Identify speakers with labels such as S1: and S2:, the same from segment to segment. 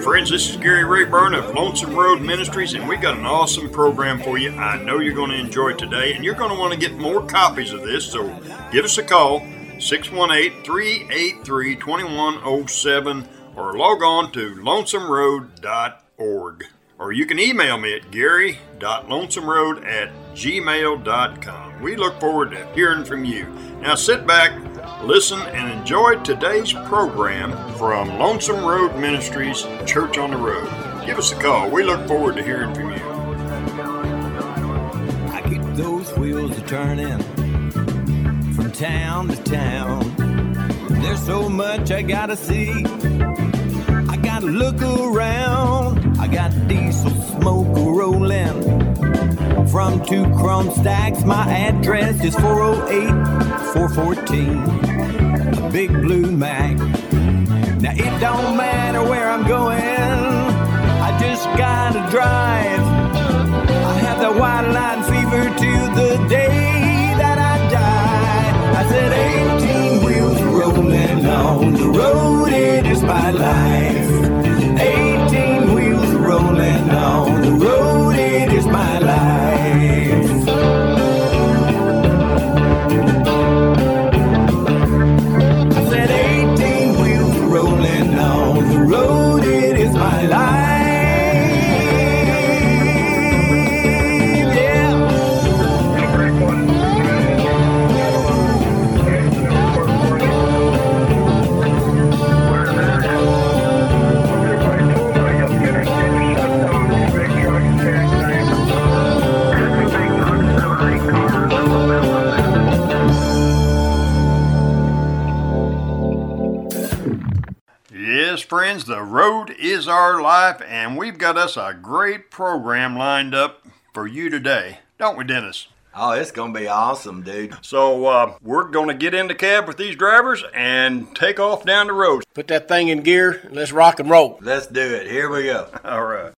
S1: Friends, this is Gary Rayburn of Lonesome Road Ministries, and we got an awesome program for you. I know you're going to enjoy today, and you're going to want to get more copies of this, so give us a call 618 383 2107 or log on to lonesomeroad.org. Or you can email me at gary.lonesomeroad at gmail.com. We look forward to hearing from you. Now sit back, listen, and enjoy today's program from Lonesome Road Ministries Church on the Road. Give us a call. We look forward to hearing from you.
S2: I keep those wheels a turning from town to town. There's so much I gotta see. I gotta look around. I got diesel smoke rolling from two chrome stacks. My address is 408 414. A big blue Mack. Now it don't matter where I'm going. I just gotta drive.
S1: Our life, and we've got us a great program lined up for you today, don't we, Dennis?
S3: Oh, it's gonna be awesome, dude.
S1: So, uh, we're going to get in the cab with these drivers and take off down the road.
S4: Put that thing in gear and let's rock and roll.
S3: Let's do it. Here we go.
S1: All right.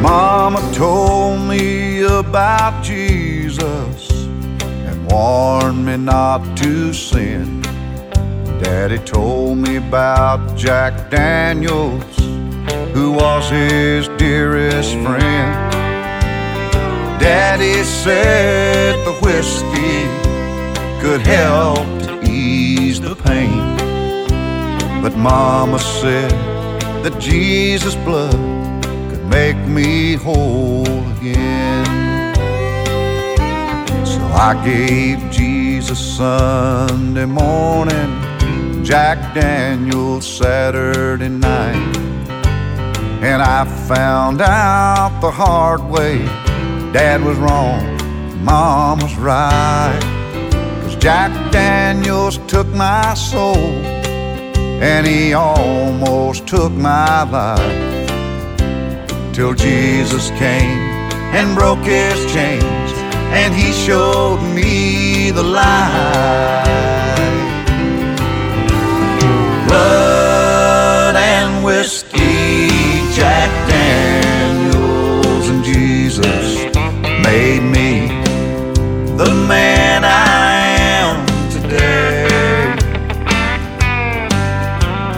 S5: Mama told me about Jesus and warned me not to sin. Daddy told me about Jack Daniels, who was his dearest friend. Daddy said the whiskey could help to ease the pain. But Mama said that Jesus' blood could make me whole again. I gave Jesus Sunday morning, Jack Daniels Saturday night. And I found out the hard way Dad was wrong, Mom was right. Cause Jack Daniels took my soul, and he almost took my life till Jesus came and broke his chains and he showed me the light. Blood and whiskey, Jack Daniels and Jesus made me the man I am today.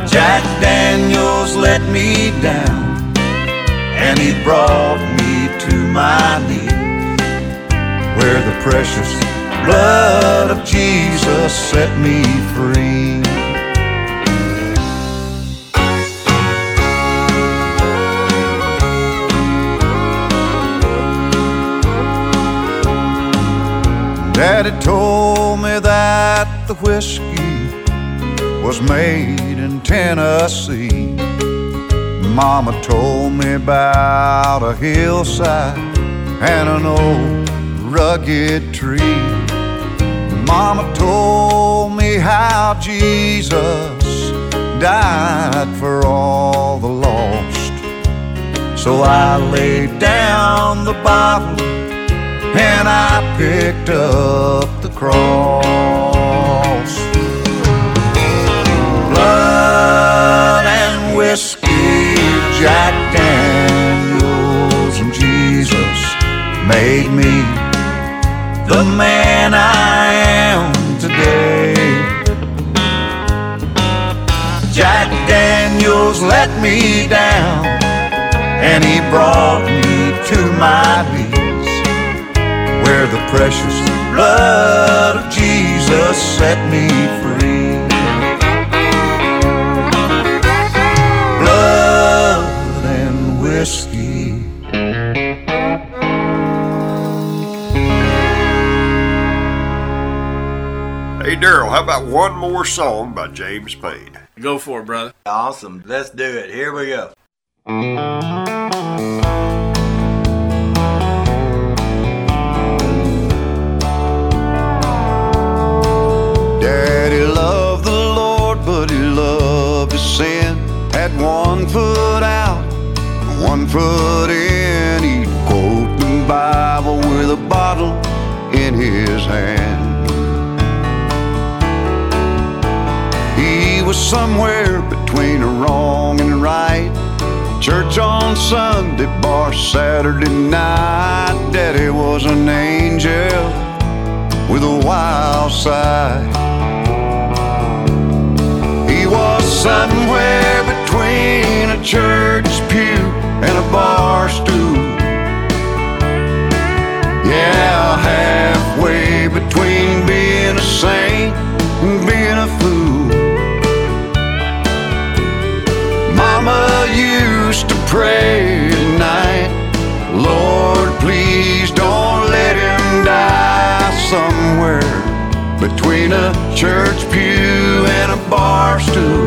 S5: Jack Daniels let me down and he brought me to my knees where the precious blood of Jesus set me free. Daddy told me that the whiskey was made in Tennessee. Mama told me about a hillside and an old rugged tree. Mama told me how Jesus died for all the lost. So I laid down the bottle and I picked up the cross. Blood and whiskey, Jack Daniels, and Jesus made me the man I am today. Jack Daniels let me down, and he brought me to my knees, where the precious blood of Jesus set me free. Blood and whiskey.
S1: Hey, Daryl, how about one more song by James Payne?
S4: Go for it, brother.
S3: Awesome. Let's do it. Here we go.
S5: Daddy loved the Lord, but he loved his sin. Had one foot out, one foot in. He'd quote the Bible with a bottle in his hand. Was somewhere between a wrong and a right. Church on Sunday, bar Saturday night. Daddy was an angel with a wild side. He was somewhere between a church pew and a bar stool. Yeah, halfway between being a saint and being a fool. Used to pray at night, Lord, please don't let him die somewhere between a church pew and a bar stool.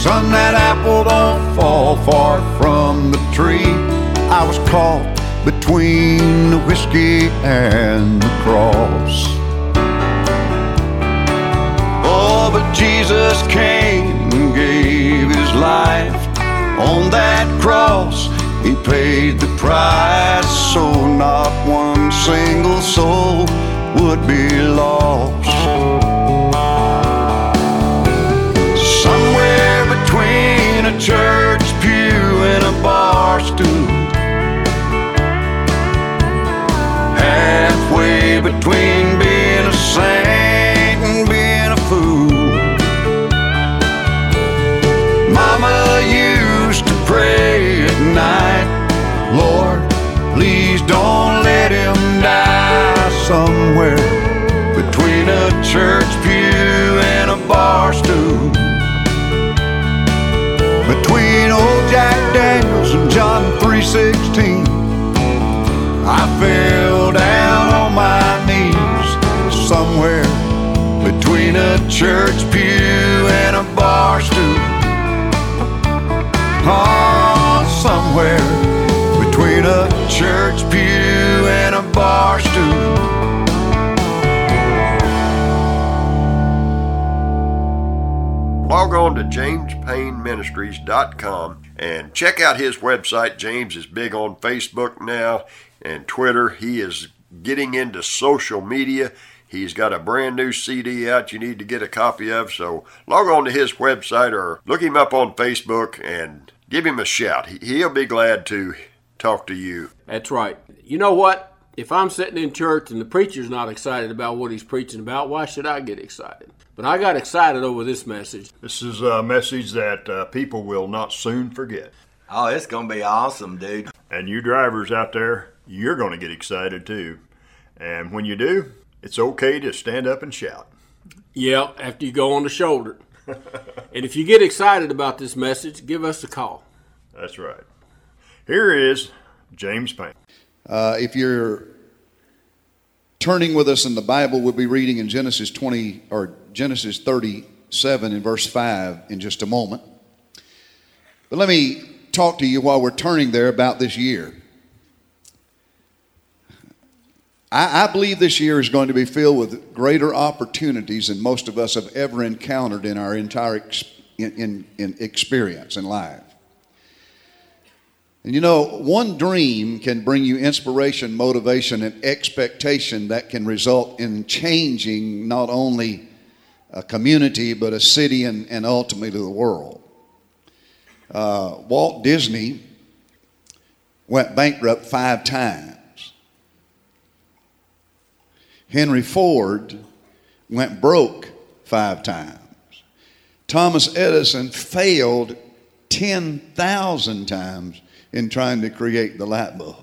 S5: Son, that apple don't fall far from the tree I was caught between the whiskey and the cross Oh, but Jesus came and gave his life on that cross. He paid the price so not one single soul would be lost. Church pew and a bar stool. Halfway between being a saint I fell down on my knees somewhere between a church pew and a bar stool. Oh, somewhere between a church pew and a bar stool.
S1: Log on to jamespayneministries.com and check out his website. James is big on Facebook now and Twitter. He is getting into social media. He's got a brand new CD out you need to get a copy of. So log on to his website or look him up on Facebook and give him a shout. He- He'll be glad to talk to you.
S4: That's right. You know what? If I'm sitting in church and the preacher's not excited about what he's preaching about, why should I get excited? But I got excited over this message.
S1: This is a message that uh, people will not soon forget.
S3: Oh, it's going to be awesome, dude.
S1: And you drivers out there, you're going to get excited too. And when you do, it's okay to stand up and shout.
S4: Yeah, after you go on the shoulder. and if you get excited about this message, give us a call.
S1: That's right. Here is James Payne.
S6: Uh, if you're turning with us in the Bible, we'll be reading in Genesis 20 or Genesis 37 in verse 5 in just a moment. But let me talk to you while we're turning there about this year. I, I believe this year is going to be filled with greater opportunities than most of us have ever encountered in our entire ex, in, in, in experience in life. And you know, one dream can bring you inspiration, motivation, and expectation that can result in changing not only a community, but a city and, and ultimately the world. Uh, Walt Disney went bankrupt five times. Henry Ford went broke five times. Thomas Edison failed 10,000 times in trying to create the light bulb.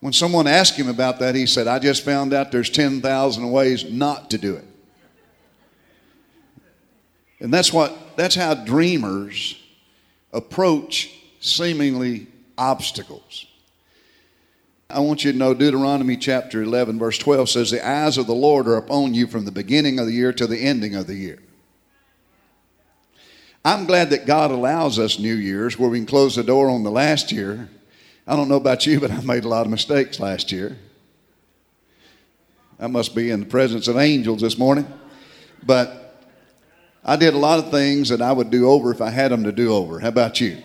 S6: When someone asked him about that, he said, I just found out there's 10,000 ways not to do it. And that's what that's how dreamers approach seemingly obstacles. I want you to know Deuteronomy chapter 11 verse 12 says the eyes of the Lord are upon you from the beginning of the year to the ending of the year. I'm glad that God allows us New Year's where we can close the door on the last year. I don't know about you, but I made a lot of mistakes last year. I must be in the presence of angels this morning. But I did a lot of things that I would do over if I had them to do over. How about you?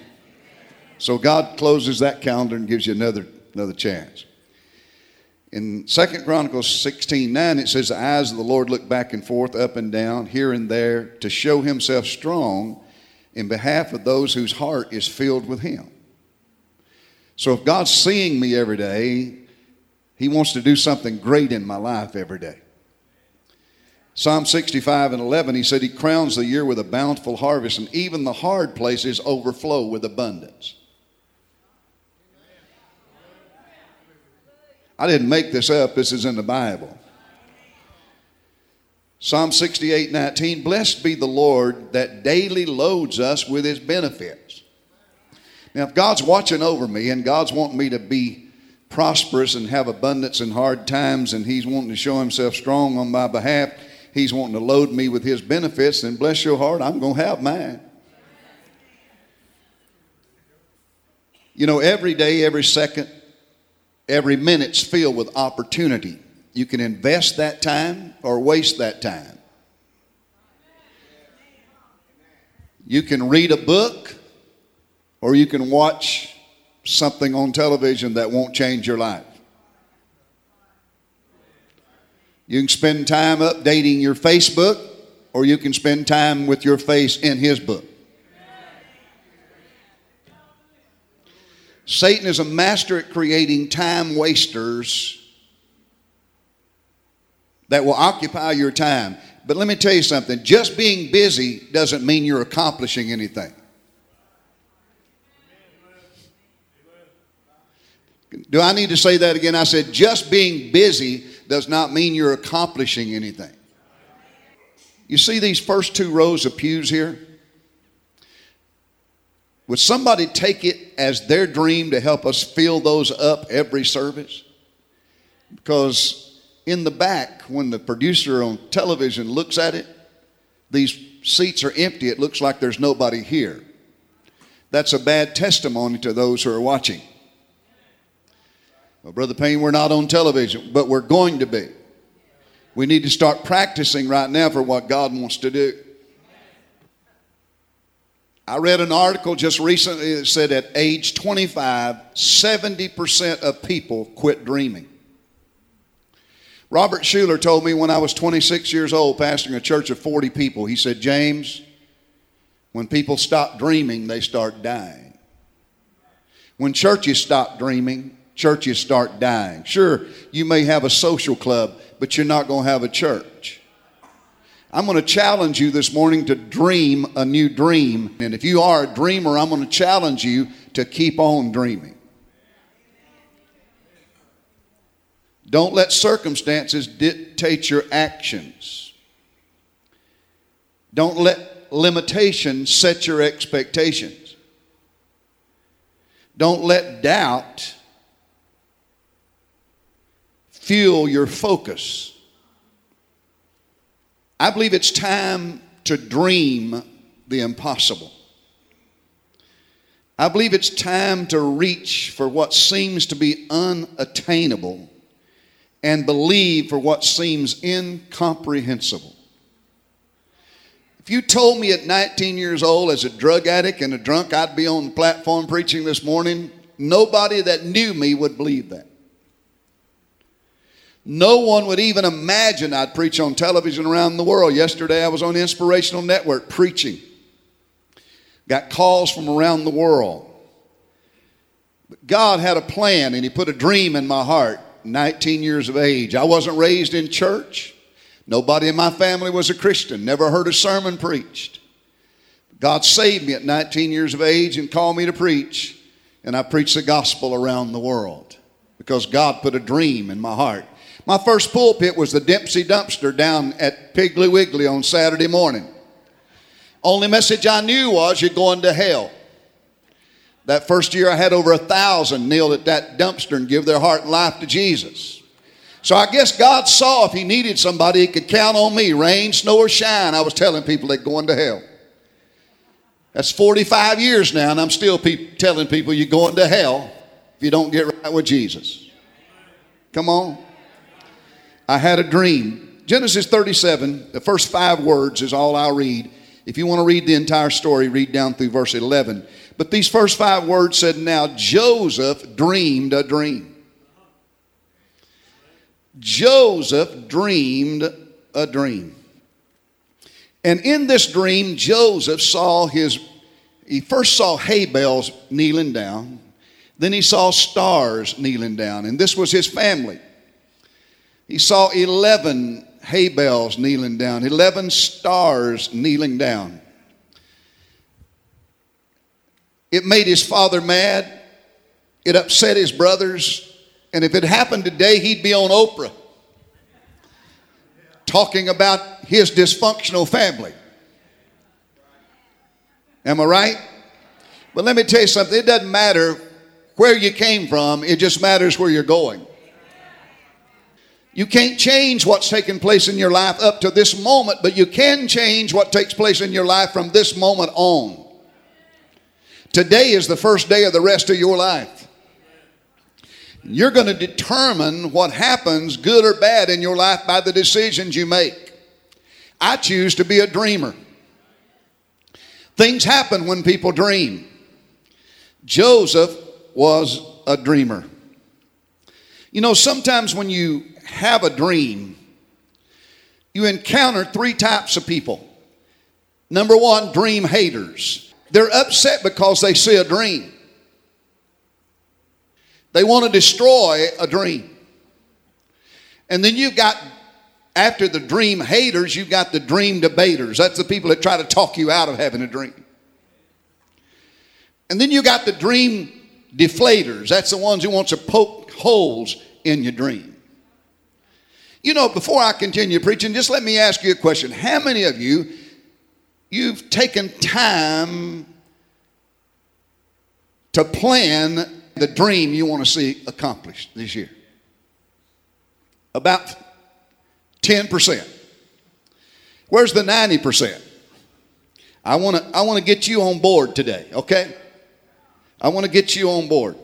S6: So God closes that calendar and gives you another, another chance. In Second Chronicles 16 9, it says, The eyes of the Lord look back and forth, up and down, here and there, to show himself strong in behalf of those whose heart is filled with him. So if God's seeing me every day, he wants to do something great in my life every day. Psalm 65 and 11, he said, He crowns the year with a bountiful harvest, and even the hard places overflow with abundance. I didn't make this up, this is in the Bible. Psalm 68 19, blessed be the Lord that daily loads us with his benefits. Now, if God's watching over me and God's wanting me to be prosperous and have abundance in hard times, and he's wanting to show himself strong on my behalf, he's wanting to load me with his benefits, then bless your heart, I'm going to have mine. You know, every day, every second, Every minute's filled with opportunity. You can invest that time or waste that time. You can read a book or you can watch something on television that won't change your life. You can spend time updating your Facebook or you can spend time with your face in his book. Satan is a master at creating time wasters that will occupy your time. But let me tell you something just being busy doesn't mean you're accomplishing anything. Do I need to say that again? I said just being busy does not mean you're accomplishing anything. You see these first two rows of pews here? Would somebody take it as their dream to help us fill those up every service? Because in the back, when the producer on television looks at it, these seats are empty. It looks like there's nobody here. That's a bad testimony to those who are watching. Well, Brother Payne, we're not on television, but we're going to be. We need to start practicing right now for what God wants to do. I read an article just recently that said at age 25, 70% of people quit dreaming. Robert Schuller told me when I was 26 years old, pastoring a church of 40 people, he said, James, when people stop dreaming, they start dying. When churches stop dreaming, churches start dying. Sure, you may have a social club, but you're not going to have a church. I'm going to challenge you this morning to dream a new dream. And if you are a dreamer, I'm going to challenge you to keep on dreaming. Don't let circumstances dictate your actions. Don't let limitations set your expectations. Don't let doubt fuel your focus. I believe it's time to dream the impossible. I believe it's time to reach for what seems to be unattainable and believe for what seems incomprehensible. If you told me at 19 years old, as a drug addict and a drunk, I'd be on the platform preaching this morning, nobody that knew me would believe that. No one would even imagine I'd preach on television around the world. Yesterday I was on Inspirational Network preaching. Got calls from around the world. But God had a plan and He put a dream in my heart, 19 years of age. I wasn't raised in church. Nobody in my family was a Christian, never heard a sermon preached. God saved me at 19 years of age and called me to preach, and I preached the gospel around the world because God put a dream in my heart. My first pulpit was the Dempster dumpster down at Piggly Wiggly on Saturday morning. Only message I knew was you're going to hell. That first year I had over a thousand kneel at that dumpster and give their heart and life to Jesus. So I guess God saw if he needed somebody, he could count on me. Rain, snow, or shine. I was telling people they're going to hell. That's 45 years now, and I'm still pe- telling people you're going to hell if you don't get right with Jesus. Come on. I had a dream. Genesis 37, the first five words is all I'll read. If you want to read the entire story, read down through verse 11. But these first five words said, Now Joseph dreamed a dream. Joseph dreamed a dream. And in this dream, Joseph saw his, he first saw hay bales kneeling down, then he saw stars kneeling down, and this was his family. He saw 11 hay bales kneeling down, 11 stars kneeling down. It made his father mad. It upset his brothers. And if it happened today, he'd be on Oprah talking about his dysfunctional family. Am I right? But let me tell you something it doesn't matter where you came from, it just matters where you're going. You can't change what's taken place in your life up to this moment, but you can change what takes place in your life from this moment on. Today is the first day of the rest of your life. You're going to determine what happens, good or bad, in your life by the decisions you make. I choose to be a dreamer. Things happen when people dream. Joseph was a dreamer. You know, sometimes when you have a dream, you encounter three types of people. Number one, dream haters. They're upset because they see a dream. They want to destroy a dream. And then you've got, after the dream haters, you've got the dream debaters. That's the people that try to talk you out of having a dream. And then you got the dream deflators. That's the ones who want to poke holes in your dream. You know, before I continue preaching, just let me ask you a question. How many of you you've taken time to plan the dream you want to see accomplished this year? About 10%. Where's the 90%? I want to I want to get you on board today, okay? I want to get you on board.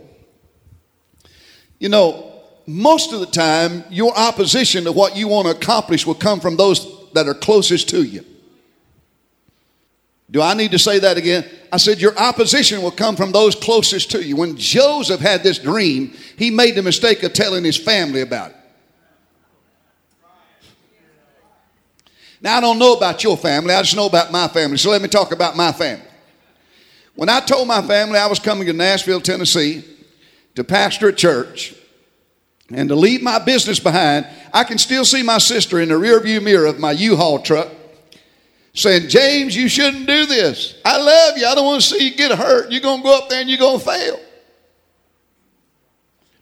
S6: You know, most of the time, your opposition to what you want to accomplish will come from those that are closest to you. Do I need to say that again? I said, Your opposition will come from those closest to you. When Joseph had this dream, he made the mistake of telling his family about it. Now, I don't know about your family, I just know about my family. So let me talk about my family. When I told my family I was coming to Nashville, Tennessee to pastor a church and to leave my business behind, I can still see my sister in the rearview mirror of my U Haul truck saying, James, you shouldn't do this. I love you. I don't want to see you get hurt. You're going to go up there and you're going to fail.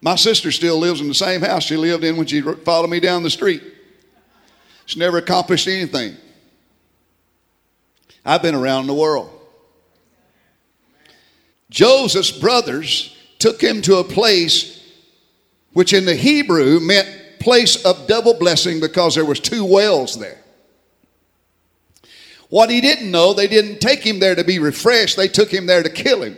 S6: My sister still lives in the same house she lived in when she followed me down the street. She never accomplished anything. I've been around the world. Joseph's brothers took him to a place which in the Hebrew meant place of double blessing because there was two wells there. What he didn't know, they didn't take him there to be refreshed, they took him there to kill him.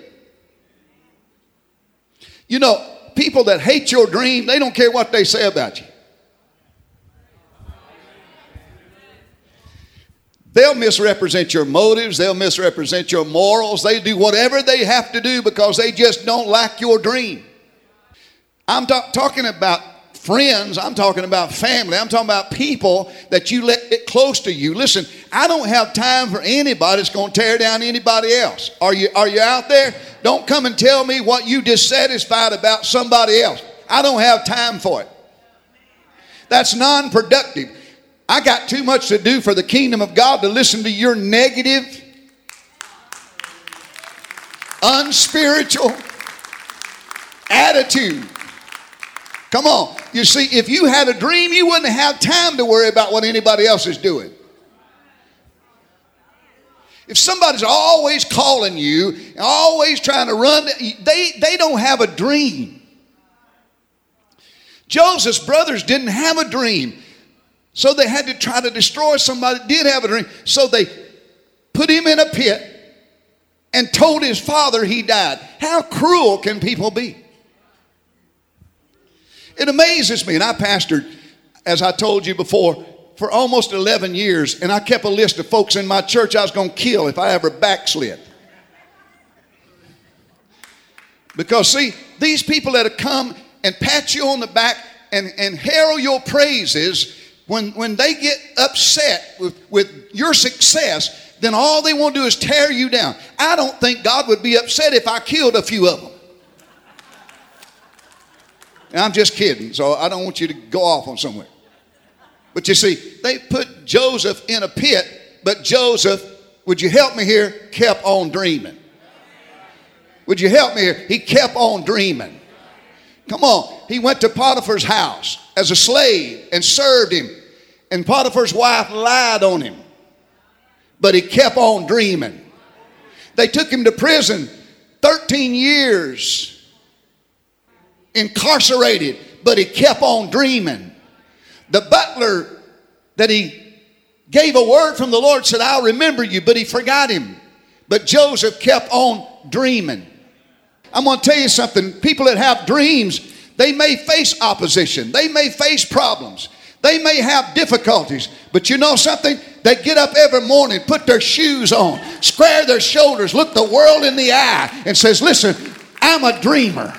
S6: You know, people that hate your dream, they don't care what they say about you. They'll misrepresent your motives, they'll misrepresent your morals, they do whatever they have to do because they just don't like your dream. I'm ta- talking about friends, I'm talking about family, I'm talking about people that you let get close to you. Listen, I don't have time for anybody that's going to tear down anybody else. Are you, are you out there? Don't come and tell me what you dissatisfied about somebody else. I don't have time for it. That's non productive. I got too much to do for the kingdom of God to listen to your negative, unspiritual attitude. Come on. You see, if you had a dream, you wouldn't have time to worry about what anybody else is doing. If somebody's always calling you, always trying to run, they, they don't have a dream. Joseph's brothers didn't have a dream. So they had to try to destroy somebody that did have a dream. So they put him in a pit and told his father he died. How cruel can people be? It amazes me, and I pastored, as I told you before, for almost 11 years, and I kept a list of folks in my church I was going to kill if I ever backslid. Because, see, these people that have come and pat you on the back and, and herald your praises, when, when they get upset with, with your success, then all they want to do is tear you down. I don't think God would be upset if I killed a few of them. And I'm just kidding, so I don't want you to go off on somewhere. But you see, they put Joseph in a pit, but Joseph, would you help me here, kept on dreaming. Would you help me here? He kept on dreaming. Come on. He went to Potiphar's house as a slave and served him. And Potiphar's wife lied on him. But he kept on dreaming. They took him to prison 13 years, incarcerated, but he kept on dreaming. The butler that he gave a word from the Lord said, I'll remember you, but he forgot him. But Joseph kept on dreaming. I'm going to tell you something. People that have dreams, they may face opposition, they may face problems, they may have difficulties, but you know something? They get up every morning, put their shoes on, square their shoulders, look the world in the eye, and says, Listen, I'm a dreamer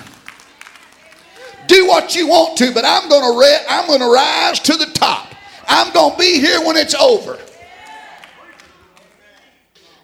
S6: do what you want to, but I'm going to re- I'm going to rise to the top. I'm going to be here when it's over.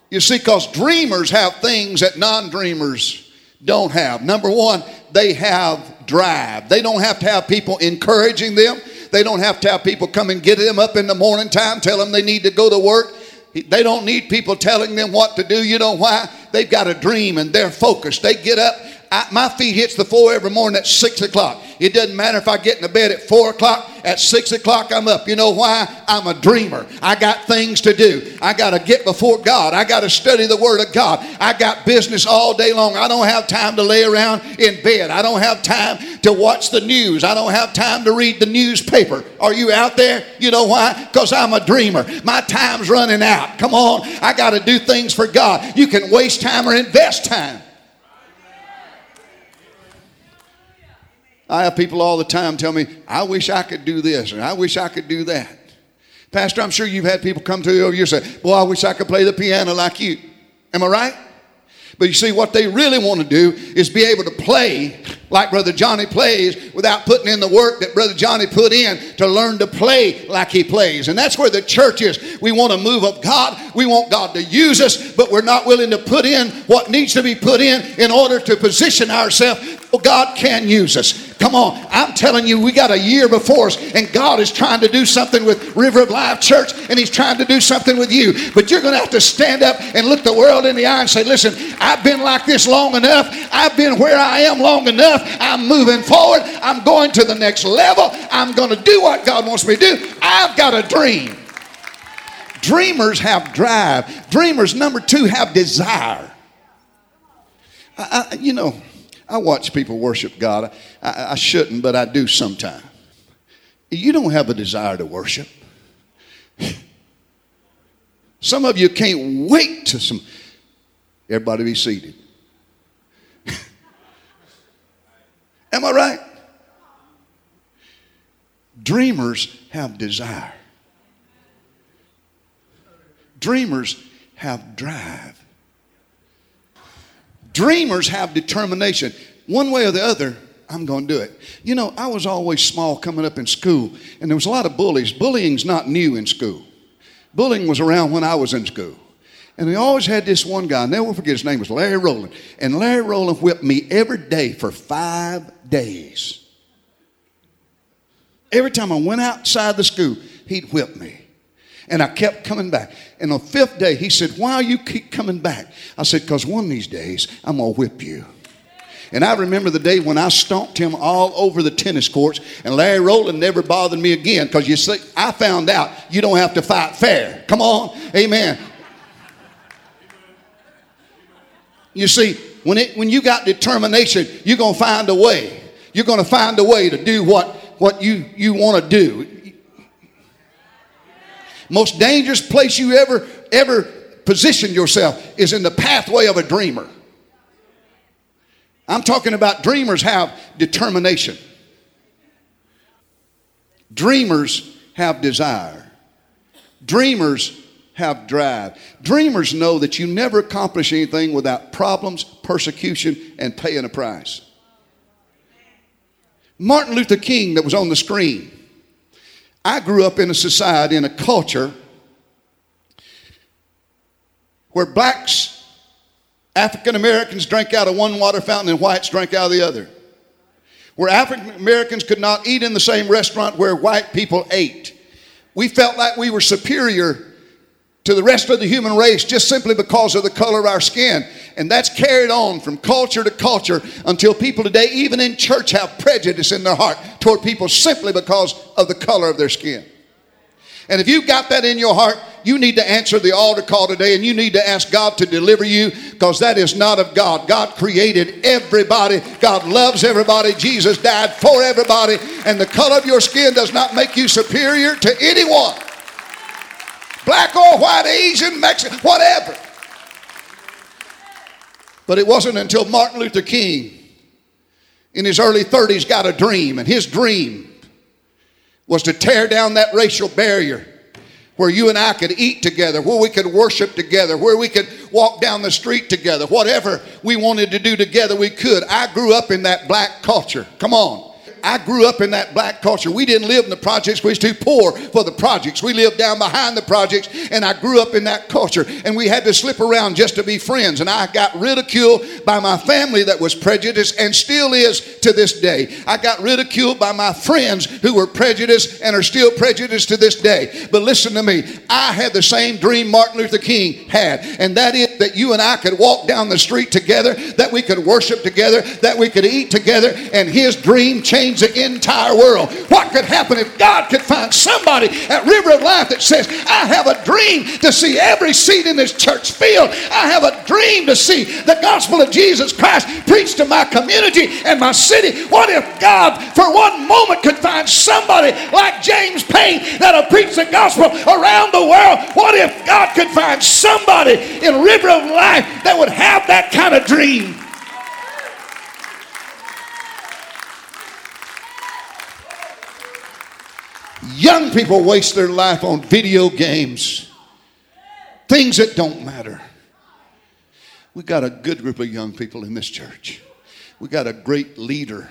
S6: You see, because dreamers have things that non dreamers don't have. Number one, they have drive. They don't have to have people encouraging them. They don't have to have people come and get them up in the morning time, tell them they need to go to work. They don't need people telling them what to do. You know why? They've got a dream and they're focused. They get up I, my feet hits the floor every morning at six o'clock. It doesn't matter if I get in the bed at four o'clock. At six o'clock, I'm up. You know why? I'm a dreamer. I got things to do. I got to get before God. I got to study the Word of God. I got business all day long. I don't have time to lay around in bed. I don't have time to watch the news. I don't have time to read the newspaper. Are you out there? You know why? Because I'm a dreamer. My time's running out. Come on. I got to do things for God. You can waste time or invest time. I have people all the time tell me, I wish I could do this and I wish I could do that. Pastor, I'm sure you've had people come to you over you say, Boy, I wish I could play the piano like you. Am I right? But you see, what they really want to do is be able to play like Brother Johnny plays without putting in the work that Brother Johnny put in to learn to play like he plays. And that's where the church is. We want to move of God. We want God to use us, but we're not willing to put in what needs to be put in in order to position ourselves God can use us. Come on. I'm telling you, we got a year before us, and God is trying to do something with River of Life Church, and He's trying to do something with you. But you're going to have to stand up and look the world in the eye and say, Listen, I've been like this long enough. I've been where I am long enough. I'm moving forward. I'm going to the next level. I'm going to do what God wants me to do. I've got a dream. Dreamers have drive. Dreamers, number two, have desire. I, I, you know, I watch people worship God. I, I, shouldn't, but I do sometimes. You don't have a desire to worship. Some of you can't wait to some. Everybody be seated. Am I right? Dreamers have desire. Dreamers have drive. Dreamers have determination. One way or the other, I'm going to do it. You know, I was always small coming up in school, and there was a lot of bullies. Bullying's not new in school. Bullying was around when I was in school. And we always had this one guy, never forget his name was Larry Rowland. And Larry Rowland whipped me every day for five days. Every time I went outside the school, he'd whip me. And I kept coming back. And on the fifth day, he said, Why you keep coming back? I said, Because one of these days, I'm going to whip you. And I remember the day when I stomped him all over the tennis courts, and Larry Rowland never bothered me again because you see, I found out you don't have to fight fair. Come on, amen. You see, when, it, when you got determination, you're going to find a way. You're going to find a way to do what, what you, you want to do. Most dangerous place you ever, ever position yourself is in the pathway of a dreamer. I'm talking about dreamers have determination. Dreamers have desire. Dreamers have drive. Dreamers know that you never accomplish anything without problems, persecution, and paying a price. Martin Luther King, that was on the screen, I grew up in a society, in a culture where blacks, African Americans drank out of one water fountain and whites drank out of the other. Where African Americans could not eat in the same restaurant where white people ate. We felt like we were superior to the rest of the human race just simply because of the color of our skin. And that's carried on from culture to culture until people today, even in church, have prejudice in their heart toward people simply because of the color of their skin. And if you've got that in your heart, you need to answer the altar call today and you need to ask God to deliver you because that is not of God. God created everybody, God loves everybody. Jesus died for everybody, and the color of your skin does not make you superior to anyone black or white, Asian, Mexican, whatever. But it wasn't until Martin Luther King in his early 30s got a dream, and his dream was to tear down that racial barrier where you and I could eat together, where we could worship together, where we could walk down the street together. Whatever we wanted to do together, we could. I grew up in that black culture. Come on. I grew up in that black culture. We didn't live in the projects. We was too poor for the projects. We lived down behind the projects, and I grew up in that culture. And we had to slip around just to be friends. And I got ridiculed by my family that was prejudiced and still is to this day. I got ridiculed by my friends who were prejudiced and are still prejudiced to this day. But listen to me. I had the same dream Martin Luther King had, and that is that you and I could walk down the street together, that we could worship together, that we could eat together, and his dream changed the entire world. What could happen if God could find somebody at River of Life that says, I have a dream to see every seat in this church filled. I have a dream to see the gospel of Jesus Christ preached to my community and my city. What if God, for one moment, could find somebody like James Payne that'll preach the gospel around the world? What if God could find somebody in River of Life that would have that kind of dream? Young people waste their life on video games, things that don't matter. We got a good group of young people in this church. We got a great leader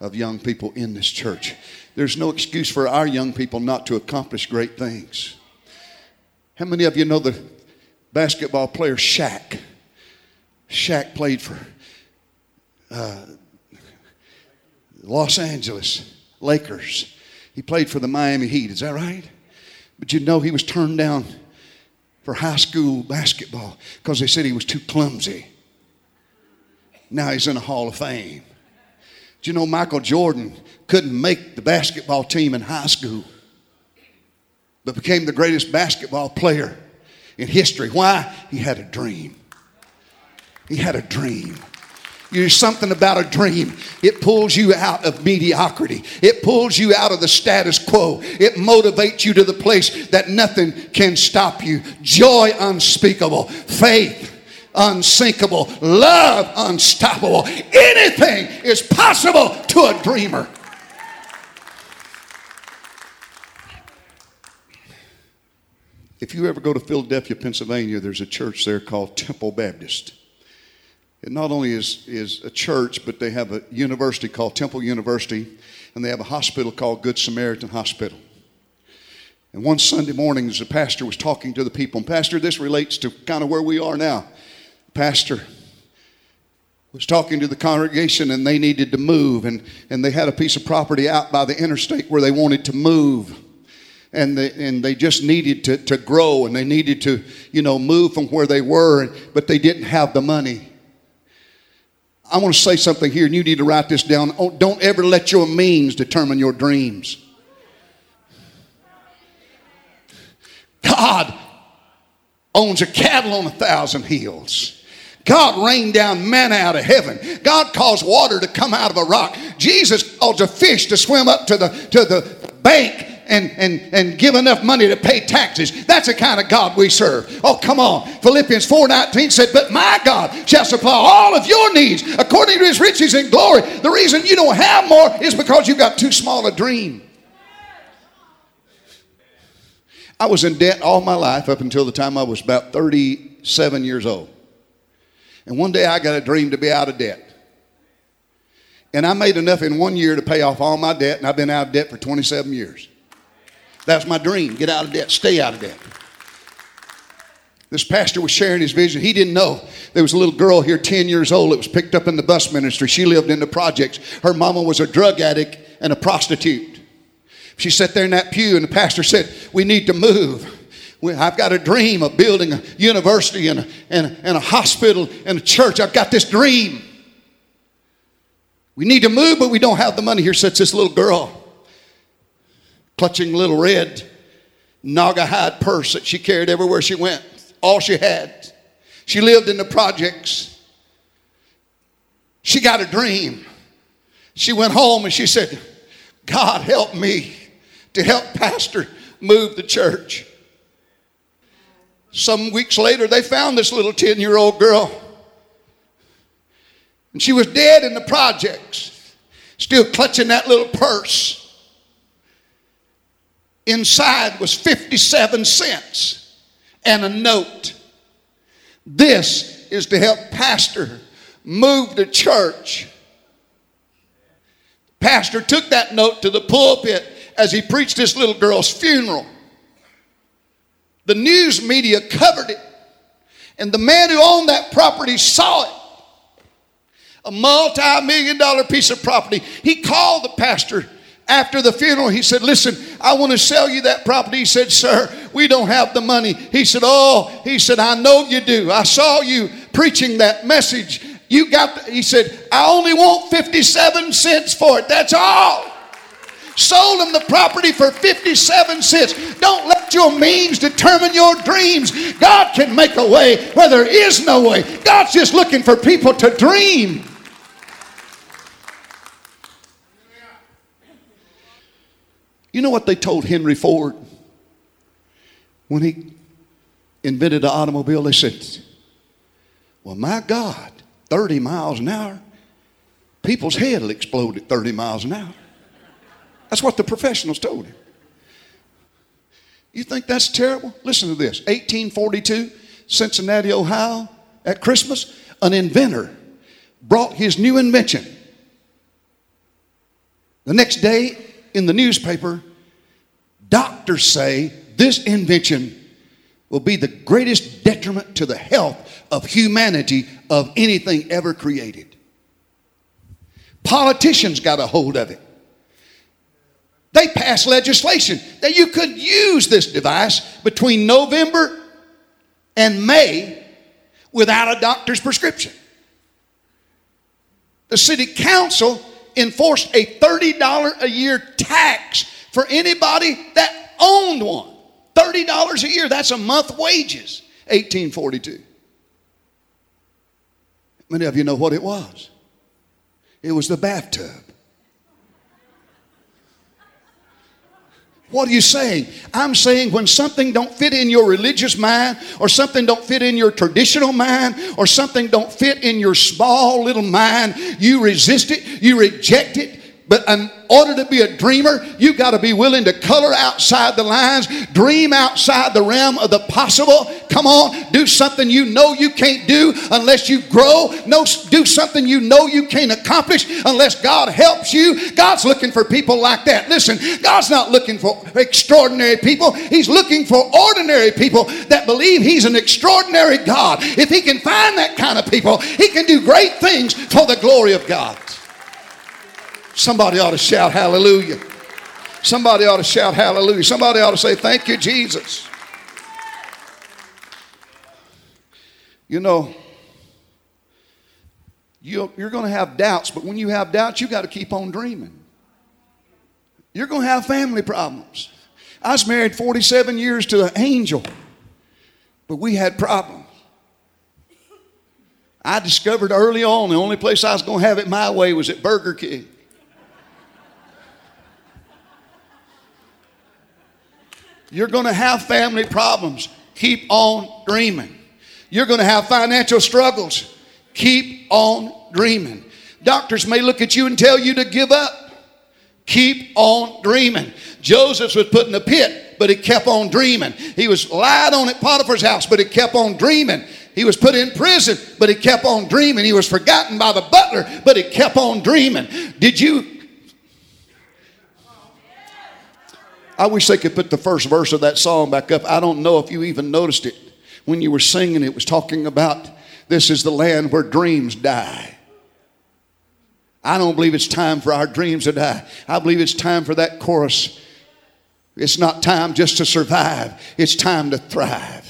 S6: of young people in this church. There's no excuse for our young people not to accomplish great things. How many of you know the basketball player Shaq? Shaq played for uh, Los Angeles Lakers. He played for the Miami Heat, is that right? But you know he was turned down for high school basketball because they said he was too clumsy. Now he's in the Hall of Fame. Do you know Michael Jordan couldn't make the basketball team in high school, but became the greatest basketball player in history? Why? He had a dream. He had a dream. There's something about a dream. It pulls you out of mediocrity. It pulls you out of the status quo. It motivates you to the place that nothing can stop you. Joy unspeakable, faith unsinkable, love unstoppable. Anything is possible to a dreamer. If you ever go to Philadelphia, Pennsylvania, there's a church there called Temple Baptist. Not only is, is a church, but they have a university called Temple University, and they have a hospital called Good Samaritan Hospital. And one Sunday morning, as the pastor was talking to the people, and Pastor, this relates to kind of where we are now. Pastor was talking to the congregation, and they needed to move, and, and they had a piece of property out by the interstate where they wanted to move and they, and they just needed to, to grow and they needed to you know move from where they were but they didn't have the money i want to say something here and you need to write this down oh, don't ever let your means determine your dreams god owns a cattle on a thousand hills God rained down manna out of heaven. God caused water to come out of a rock. Jesus caused a fish to swim up to the, to the bank and, and, and give enough money to pay taxes. That's the kind of God we serve. Oh, come on. Philippians 4.19 said, But my God shall supply all of your needs according to his riches and glory. The reason you don't have more is because you've got too small a dream. I was in debt all my life up until the time I was about 37 years old. And one day I got a dream to be out of debt. And I made enough in one year to pay off all my debt, and I've been out of debt for 27 years. That's my dream. Get out of debt, stay out of debt. This pastor was sharing his vision. He didn't know there was a little girl here, 10 years old, that was picked up in the bus ministry. She lived in the projects. Her mama was a drug addict and a prostitute. She sat there in that pew, and the pastor said, We need to move. I've got a dream of building a university and a, and, and a hospital and a church. I've got this dream. We need to move, but we don't have the money. Here sits this little girl clutching little red Naugahyde purse that she carried everywhere she went, all she had. She lived in the projects. She got a dream. She went home and she said, God help me to help Pastor move the church. Some weeks later, they found this little 10 year old girl. And she was dead in the projects, still clutching that little purse. Inside was 57 cents and a note. This is to help pastor move the church. Pastor took that note to the pulpit as he preached this little girl's funeral. The news media covered it, and the man who owned that property saw it. A multi million dollar piece of property. He called the pastor after the funeral, he said, Listen, I want to sell you that property. He said, Sir, we don't have the money. He said, Oh, he said, I know you do. I saw you preaching that message. You got, the, he said, I only want 57 cents for it. That's all. Sold him the property for 57 cents. Don't let your means determine your dreams. God can make a way where there is no way. God's just looking for people to dream. You know what they told Henry Ford when he invented the automobile? They said, Well, my God, 30 miles an hour, people's head will explode at 30 miles an hour. That's what the professionals told him. You think that's terrible? Listen to this 1842, Cincinnati, Ohio, at Christmas, an inventor brought his new invention. The next day, in the newspaper, doctors say this invention will be the greatest detriment to the health of humanity of anything ever created. Politicians got a hold of it. They passed legislation that you could use this device between November and May without a doctor's prescription. The city council enforced a $30 a year tax for anybody that owned one. $30 a year, that's a month wages. 1842. Many of you know what it was. It was the bathtub. What are you saying? I'm saying when something don't fit in your religious mind or something don't fit in your traditional mind or something don't fit in your small little mind, you resist it, you reject it, but in order to be a dreamer, you got to be willing to color outside the lines, dream outside the realm of the possible. Come on, do something you know you can't do unless you grow. No, do something you know you can't accomplish unless God helps you. God's looking for people like that. Listen, God's not looking for extraordinary people. He's looking for ordinary people that believe He's an extraordinary God. If He can find that kind of people, He can do great things for the glory of God. Somebody ought to shout hallelujah. Somebody ought to shout hallelujah. Somebody ought to say, Thank you, Jesus. You know, you, you're going to have doubts, but when you have doubts, you got to keep on dreaming. You're going to have family problems. I was married 47 years to an angel, but we had problems. I discovered early on the only place I was going to have it my way was at Burger King. You're going to have family problems. Keep on dreaming. You're going to have financial struggles. Keep on dreaming. Doctors may look at you and tell you to give up. Keep on dreaming. Joseph was put in a pit, but he kept on dreaming. He was lied on at Potiphar's house, but he kept on dreaming. He was put in prison, but he kept on dreaming. He was forgotten by the butler, but he kept on dreaming. Did you I wish they could put the first verse of that song back up. I don't know if you even noticed it when you were singing. It was talking about this is the land where dreams die. I don't believe it's time for our dreams to die. I believe it's time for that chorus. It's not time just to survive, it's time to thrive.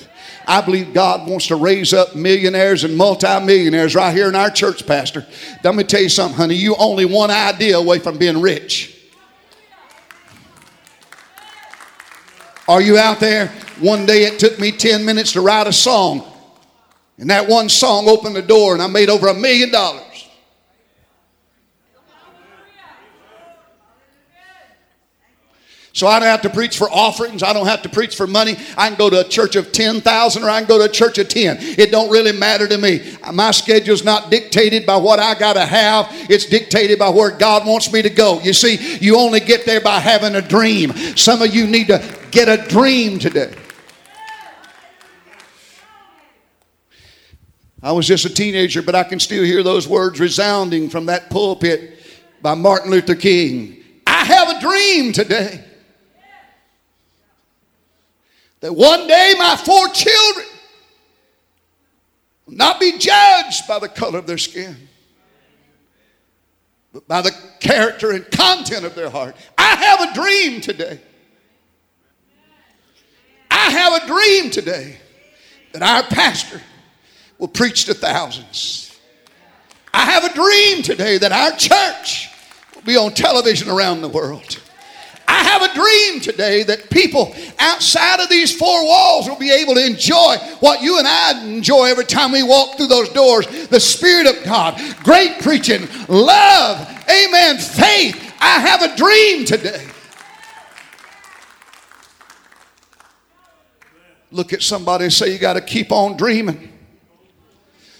S6: I believe God wants to raise up millionaires and multimillionaires right here in our church, Pastor. Let me tell you something, honey. You only one idea away from being rich. Are you out there? One day it took me 10 minutes to write a song. And that one song opened the door, and I made over a million dollars. So I don't have to preach for offerings. I don't have to preach for money. I can go to a church of 10,000 or I can go to a church of 10. It don't really matter to me. My schedule's not dictated by what I got to have. It's dictated by where God wants me to go. You see, you only get there by having a dream. Some of you need to get a dream today. I was just a teenager, but I can still hear those words resounding from that pulpit by Martin Luther King. I have a dream today that one day my four children will not be judged by the color of their skin, but by the character and content of their heart. I have a dream today. I have a dream today that our pastor will preach to thousands. I have a dream today that our church will be on television around the world. Have a dream today that people outside of these four walls will be able to enjoy what you and I enjoy every time we walk through those doors the Spirit of God, great preaching, love, amen, faith. I have a dream today. Look at somebody and say, You got to keep on dreaming.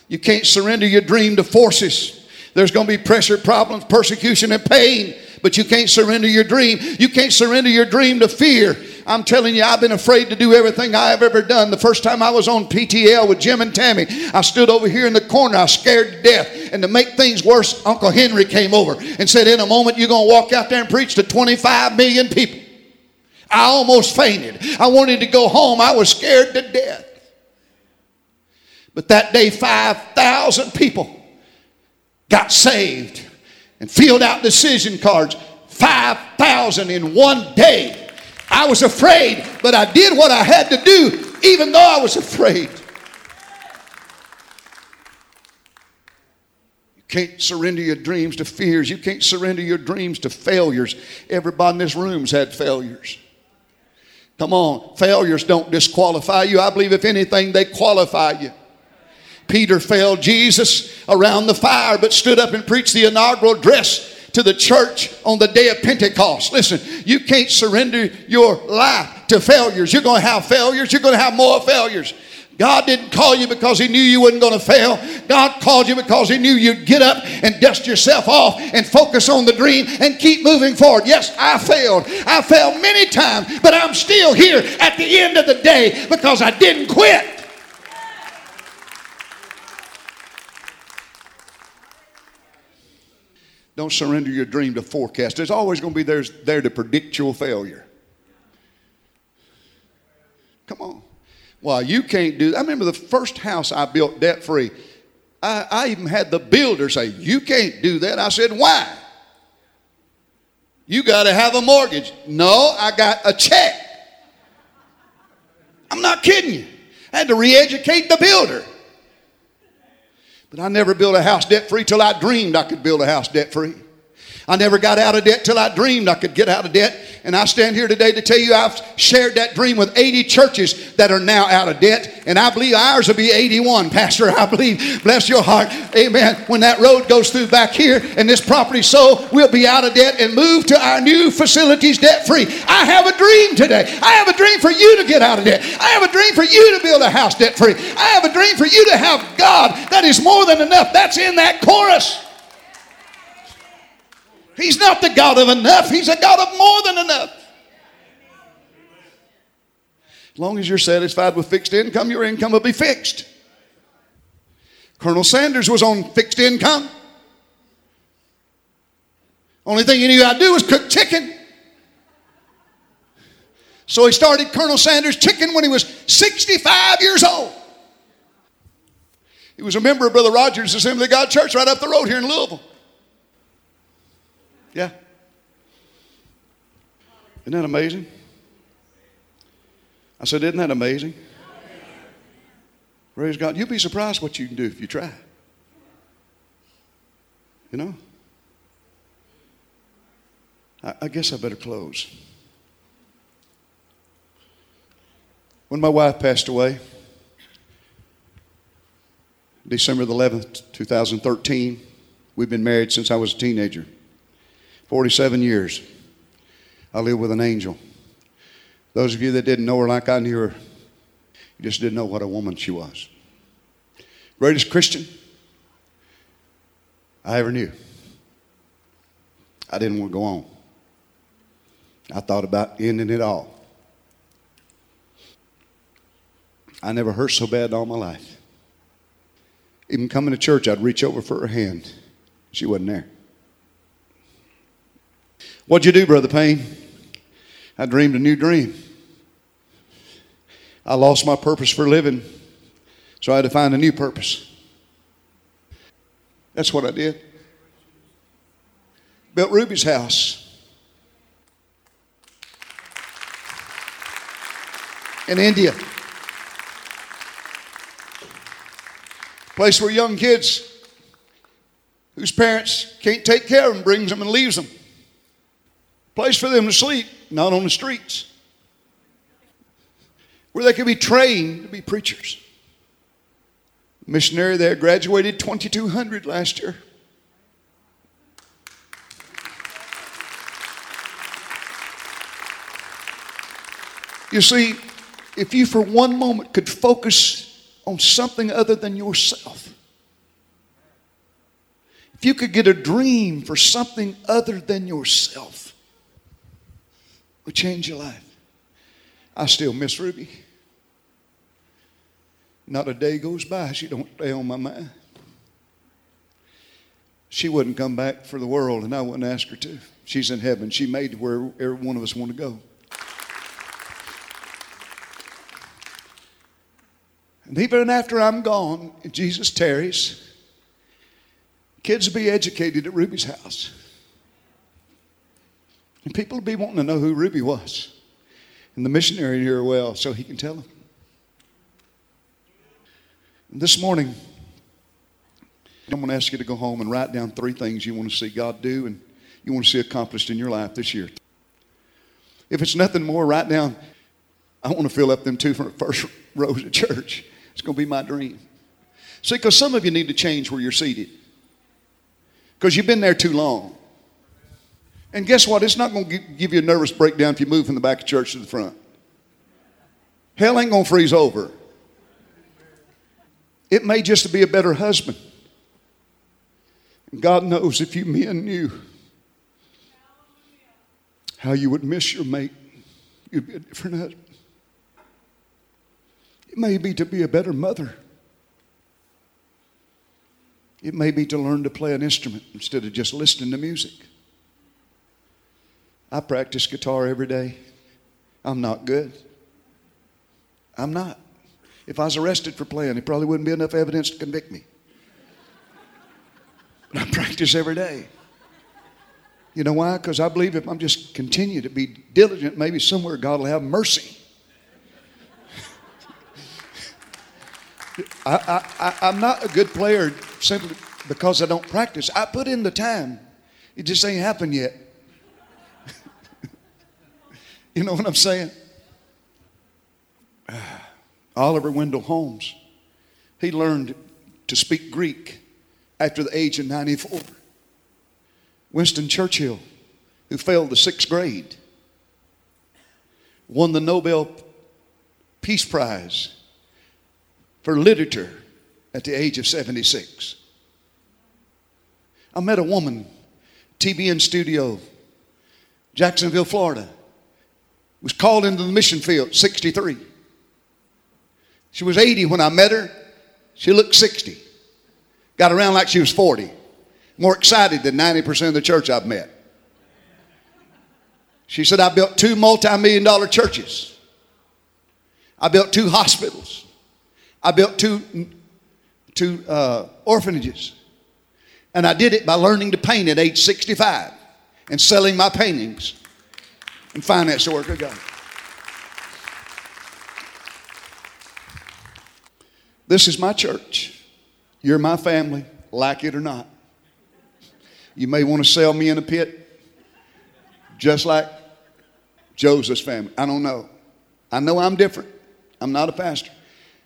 S6: You can't surrender your dream to forces. There's going to be pressure, problems, persecution, and pain but you can't surrender your dream. You can't surrender your dream to fear. I'm telling you, I've been afraid to do everything I have ever done. The first time I was on PTL with Jim and Tammy, I stood over here in the corner. I scared to death. And to make things worse, Uncle Henry came over and said, In a moment, you're going to walk out there and preach to 25 million people. I almost fainted. I wanted to go home. I was scared to death. But that day, 5,000 people got saved and filled out decision cards 5,000 in one day. I was afraid, but I did what I had to do, even though I was afraid. You can't surrender your dreams to fears. You can't surrender your dreams to failures. Everybody in this room's had failures. Come on, failures don't disqualify you. I believe, if anything, they qualify you. Peter failed Jesus around the fire, but stood up and preached the inaugural address to the church on the day of Pentecost. Listen, you can't surrender your life to failures. You're going to have failures, you're going to have more failures. God didn't call you because He knew you wasn't going to fail. God called you because He knew you'd get up and dust yourself off and focus on the dream and keep moving forward. Yes, I failed. I failed many times, but I'm still here at the end of the day because I didn't quit. Don't surrender your dream to forecast. There's always going to be there, there to predict your failure. Come on. Well, you can't do that. I remember the first house I built debt free. I, I even had the builder say, You can't do that. I said, Why? You got to have a mortgage. No, I got a check. I'm not kidding you. I had to re educate the builder. But I never built a house debt free till I dreamed I could build a house debt free. I never got out of debt till I dreamed I could get out of debt. And I stand here today to tell you I've shared that dream with 80 churches that are now out of debt. And I believe ours will be 81, Pastor. I believe, bless your heart, amen. When that road goes through back here and this property sold, we'll be out of debt and move to our new facilities debt free. I have a dream today. I have a dream for you to get out of debt. I have a dream for you to build a house debt free. I have a dream for you to have God that is more than enough. That's in that chorus. He's not the God of enough, He's a God of more than enough. As long as you're satisfied with fixed income, your income will be fixed. Colonel Sanders was on fixed income. Only thing he knew how to do was cook chicken. So he started Colonel Sanders Chicken when he was 65 years old. He was a member of Brother Rogers' Assembly of God Church right up the road here in Louisville. Yeah. Isn't that amazing? I said, Isn't that amazing? Praise God. You'll be surprised what you can do if you try. You know? I, I guess I better close. When my wife passed away, December the 11th, 2013, we've been married since I was a teenager. 47 years. I lived with an angel. Those of you that didn't know her like I knew her, you just didn't know what a woman she was. Greatest Christian I ever knew. I didn't want to go on. I thought about ending it all. I never hurt so bad in all my life. Even coming to church, I'd reach over for her hand. She wasn't there. What'd you do, Brother Payne? I dreamed a new dream. I lost my purpose for living, so I had to find a new purpose. That's what I did. Built Ruby's house. In India. Place where young kids whose parents can't take care of them brings them and leaves them place for them to sleep, not on the streets, where they could be trained to be preachers. missionary there graduated 2,200 last year. You see, if you for one moment could focus on something other than yourself, if you could get a dream for something other than yourself, will change your life. I still miss Ruby. Not a day goes by she don't stay on my mind. She wouldn't come back for the world, and I wouldn't ask her to. She's in heaven. She made where every one of us want to go. And even after I'm gone, Jesus tarries, kids will be educated at Ruby's house. And people be wanting to know who Ruby was. And the missionary here well, so he can tell them. And this morning, I'm going to ask you to go home and write down three things you want to see God do and you want to see accomplished in your life this year. If it's nothing more, write down, I want to fill up them two first rows of church. It's going to be my dream. See, because some of you need to change where you're seated. Because you've been there too long. And guess what? It's not going to give you a nervous breakdown if you move from the back of church to the front. Hell ain't going to freeze over. It may just be a better husband. And God knows if you men knew how you would miss your mate, you'd be a different husband. It may be to be a better mother. It may be to learn to play an instrument instead of just listening to music. I practice guitar every day. I'm not good. I'm not. If I was arrested for playing, it probably wouldn't be enough evidence to convict me. But I practice every day. You know why? Because I believe if I'm just continue to be diligent, maybe somewhere God will have mercy. I, I, I, I'm not a good player simply because I don't practice. I put in the time. It just ain't happened yet. You know what I'm saying? Oliver Wendell Holmes, he learned to speak Greek after the age of 94. Winston Churchill, who failed the sixth grade, won the Nobel Peace Prize for literature at the age of 76. I met a woman, TBN studio, Jacksonville, Florida, was called into the mission field, 63. She was 80 when I met her. She looked 60. Got around like she was 40. More excited than 90% of the church I've met. She said, I built two multi million dollar churches. I built two hospitals. I built two, two uh, orphanages. And I did it by learning to paint at age 65 and selling my paintings and finance of God. This is my church. You're my family, like it or not. You may want to sell me in a pit, just like Joseph's family. I don't know. I know I'm different. I'm not a pastor.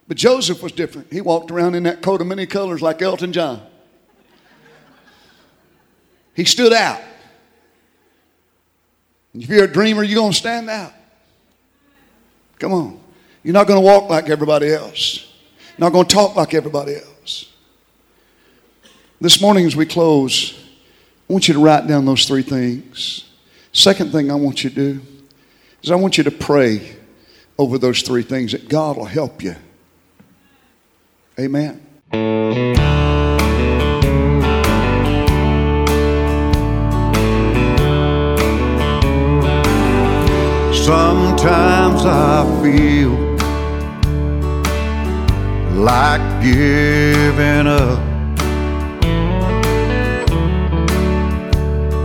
S6: But Joseph was different. He walked around in that coat of many colors like Elton John. He stood out. If you're a dreamer, you're going to stand out. Come on. You're not going to walk like everybody else. You're not going to talk like everybody else. This morning, as we close, I want you to write down those three things. Second thing I want you to do is I want you to pray over those three things that God will help you. Amen.
S5: Sometimes I feel like giving up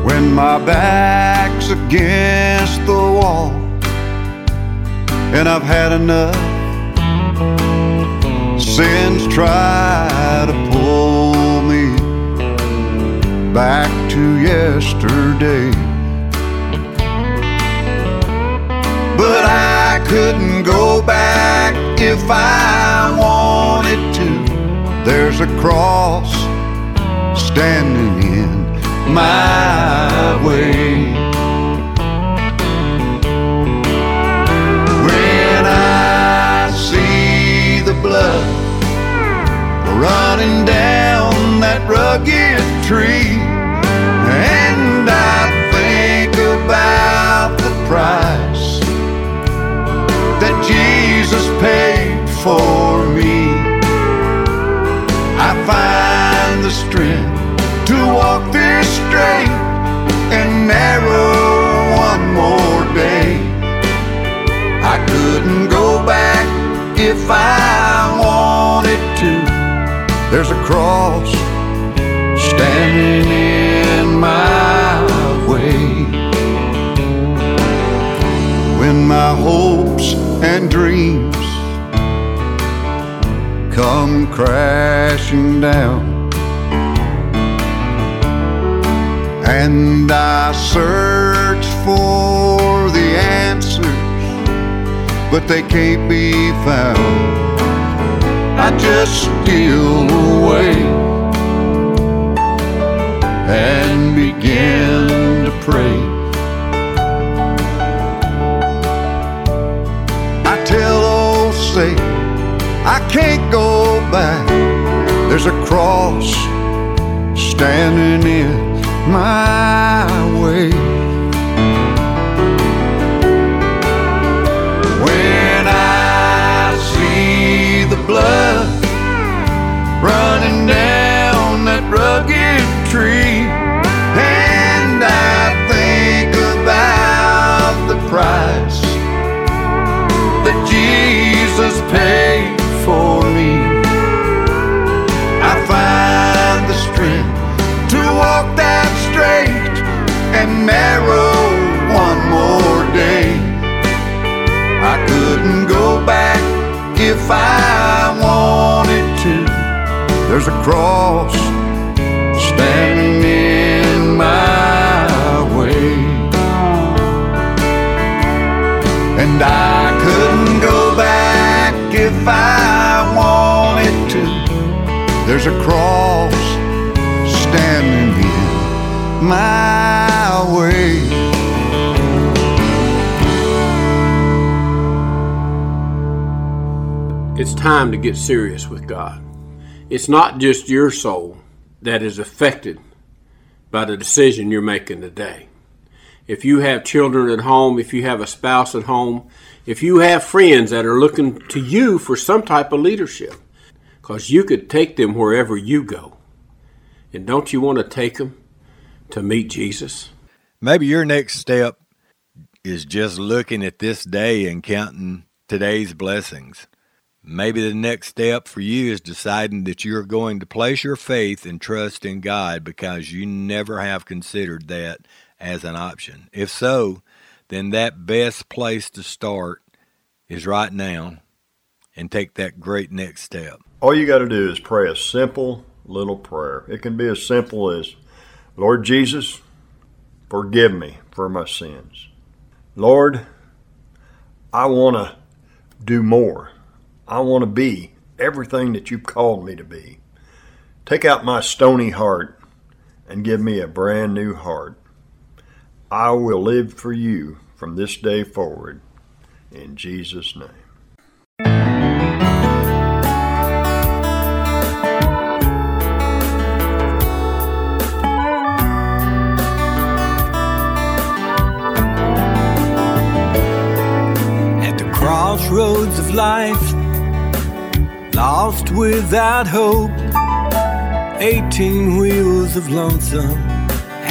S5: when my back's against the wall and I've had enough. Sins try to pull me back to yesterday. But I couldn't go back if I wanted to. There's a cross standing in my way. When I see the blood running down that rugged tree, and I think about the price paid for me, I find the strength to walk this straight and narrow one more day. I couldn't go back if I wanted to. There's a cross standing in my way. When my hopes and dreams come crashing down. And I search for the answers, but they can't be found. I just steal away and begin to pray. I can't go back. There's a cross standing in my way. When I see the blood running down that rugged tree, and I think about the price that Jesus paid for me. I find the strength to walk that straight and narrow one more day. I couldn't go back if I wanted to. There's a cross standing in my way. And I couldn't go back if I. There's a cross standing in my way.
S4: It's time to get serious with God. It's not just your soul that is affected by the decision you're making today. If you have children at home, if you have a spouse at home, if you have friends that are looking to you for some type of leadership, because you could take them wherever you go. And don't you want to take them to meet Jesus?
S3: Maybe your next step is just looking at this day and counting today's blessings. Maybe the next step for you is deciding that you're going to place your faith and trust in God because you never have considered that as an option. If so, then that best place to start is right now and take that great next step.
S1: All you got to do is pray a simple little prayer. It can be as simple as Lord Jesus, forgive me for my sins. Lord, I want to do more. I want to be everything that you've called me to be. Take out my stony heart and give me a brand new heart. I will live for you from this day forward. In Jesus' name.
S2: Of life, lost without hope. 18 wheels of lonesome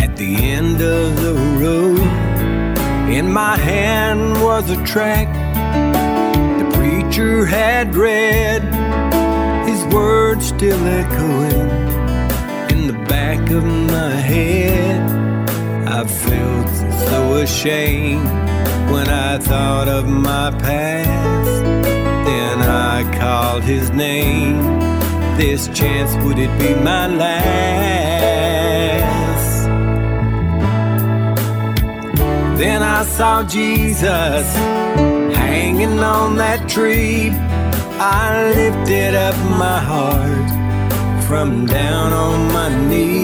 S2: at the end of the road. In my hand was a track the preacher had read, his words still echoing in the back of my head. I felt so ashamed when I thought of my past. Then I called his name. This chance, would it be my last? Then I saw Jesus hanging on that tree. I lifted up my heart from down on my knees.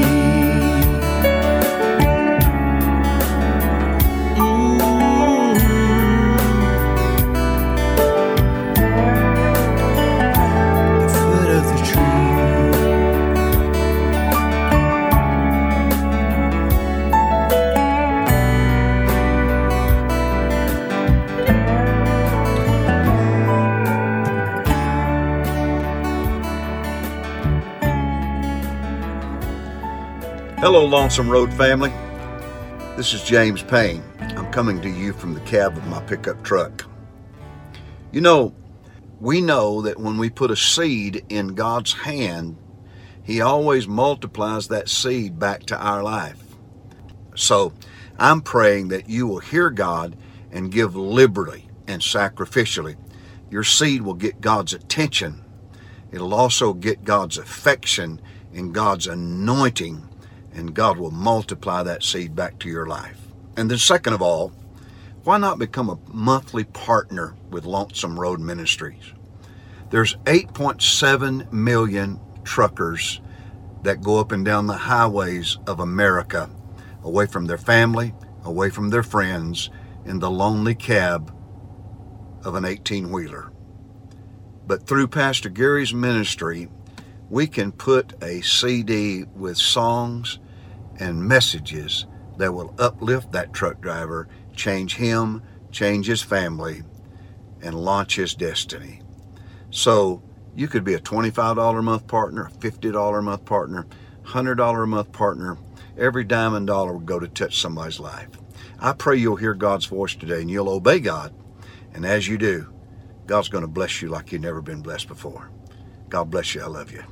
S5: Hello, Lonesome Road family. This is James Payne. I'm coming to you from the cab of my pickup truck. You know, we know that when we put a seed in God's hand, He always multiplies that seed back to our life. So I'm praying that you will hear God and give liberally and sacrificially. Your seed will get God's attention. It'll also get God's affection and God's anointing and God will multiply that seed back to your life. And then, second of all, why not become a monthly partner with Lonesome Road Ministries? There's 8.7 million truckers that go up and down the highways of America, away from their family, away from their friends, in the lonely cab of an 18 wheeler. But through Pastor Gary's ministry, we can put a CD with songs and messages that will uplift that truck driver, change him, change his family, and launch his destiny. So you could be a $25 a month partner, a $50 a month partner, $100 a month partner. Every dime and dollar will go to touch somebody's life. I pray you'll hear God's voice today and you'll obey God. And as you do, God's going to bless you like you've never been blessed before. God bless you. I love you.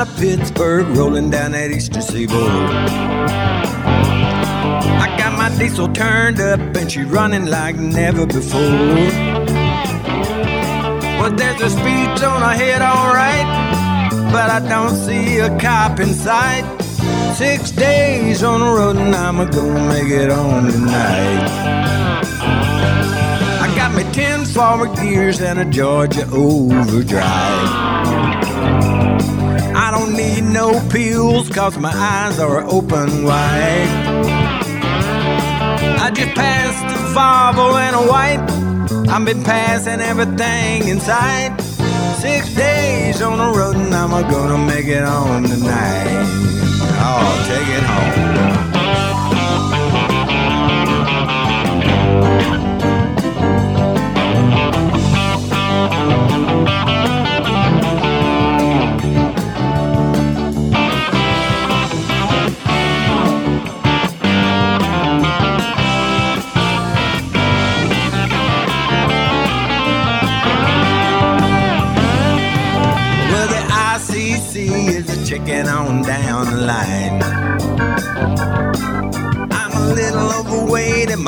S2: Out of Pittsburgh, rolling down that eastern seaboard. I got my diesel turned up and she running like never before. Well, there's a speed zone ahead, alright, but I don't see a cop in sight. Six days on the road and I'm gonna gonna make it home tonight. I got me ten forward gears and a Georgia overdrive. I don't need no pills cause my eyes are open wide. I just passed the Volvo and a white. I've been passing everything inside. Six days on the road and I'm gonna make it home tonight.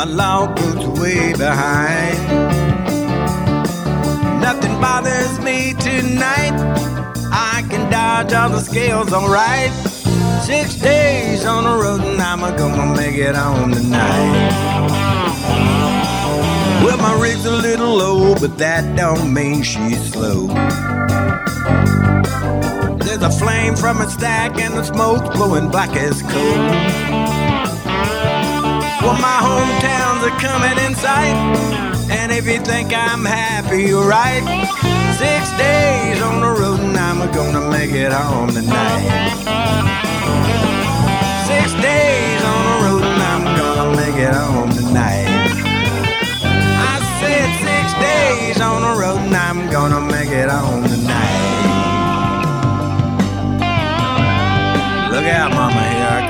S2: Overweight and my way behind. Nothing bothers me tonight. I can dodge all the scales alright. Six days on the road and I'm gonna make it home tonight. Well, my rig's a little low, but that don't mean she's slow. There's a flame from a stack and the smoke's blowing black as coal. All my hometowns are coming in sight. And if you think I'm happy, you're right. Six days on the road, and I'm gonna make it home tonight. Six days on the road, and I'm gonna make it home tonight. I said six days on the road, and I'm gonna make it home tonight. Look out, mama, here I